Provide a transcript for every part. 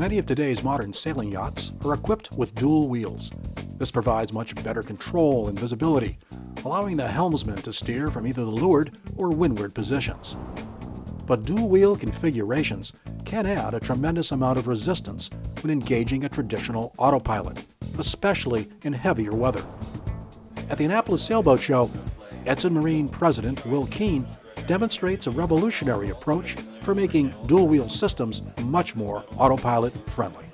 Many of today's modern sailing yachts are equipped with dual wheels. This provides much better control and visibility, allowing the helmsman to steer from either the leeward or windward positions. But dual wheel configurations can add a tremendous amount of resistance when engaging a traditional autopilot, especially in heavier weather. At the Annapolis Sailboat Show, Edson Marine President Will Keene demonstrates a revolutionary approach for making dual wheel systems much more autopilot friendly.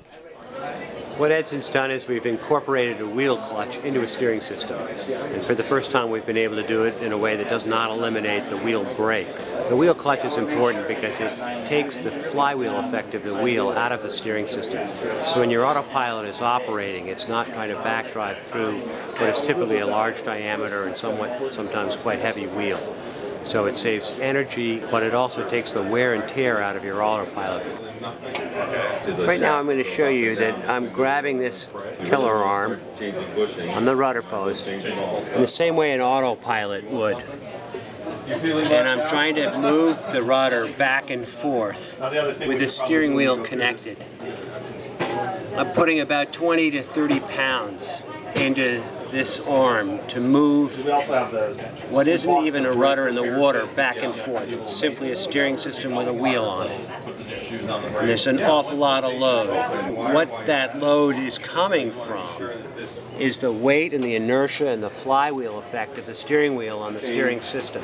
What Edson's done is we've incorporated a wheel clutch into a steering system. And for the first time, we've been able to do it in a way that does not eliminate the wheel brake. The wheel clutch is important because it takes the flywheel effect of the wheel out of the steering system. So when your autopilot is operating, it's not trying to backdrive through what is typically a large diameter and somewhat sometimes quite heavy wheel. So it saves energy, but it also takes the wear and tear out of your autopilot. Right now I'm going to show you that I'm grabbing this tiller arm on the rudder post in the same way an autopilot would. And I'm trying to move the rudder back and forth with the steering wheel connected. I'm putting about 20 to 30 pounds into this arm to move what isn't even a rudder in the water back and forth. It's simply a steering system with a wheel on it. And there's an awful lot of load. What that load is coming from is the weight and the inertia and the flywheel effect of the steering wheel on the steering system.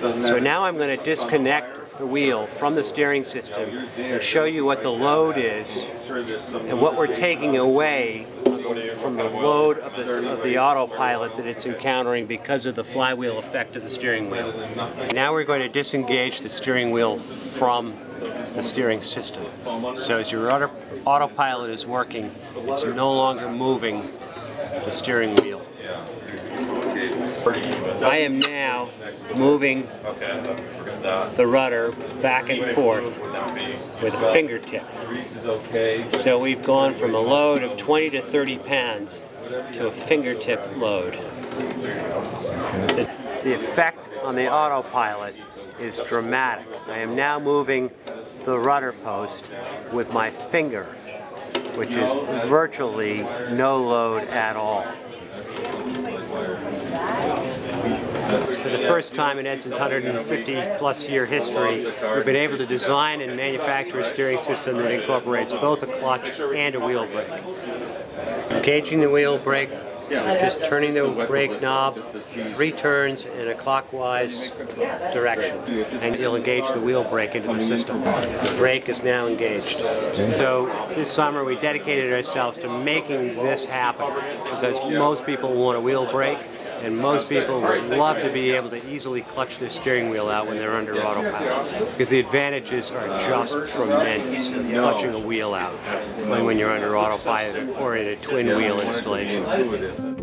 So now I'm going to disconnect the wheel from the steering system and show you what the load is and what we're taking away from the load of the, of the autopilot that it's encountering because of the flywheel effect of the steering wheel. Now we're going to disengage the steering wheel from the steering system. So as your auto, autopilot is working, it's no longer moving the steering wheel. I am now moving the rudder back and forth with a fingertip. So we've gone from a load of 20 to 30 pounds to a fingertip load. The, the effect on the autopilot is dramatic. I am now moving the rudder post with my finger, which is virtually no load at all. For the first time in Edson's 150 plus year history, we've been able to design and manufacture a steering system that incorporates both a clutch and a wheel brake. Engaging the wheel brake, just turning the brake knob three turns in a clockwise direction and you'll engage the wheel brake into the system. The brake is now engaged. So this summer we dedicated ourselves to making this happen because most people want a wheel brake and most people would love to be able to easily clutch their steering wheel out when they're under autopilot. Because the advantages are just tremendous of clutching a wheel out when, when you're under autopilot or in a twin wheel installation.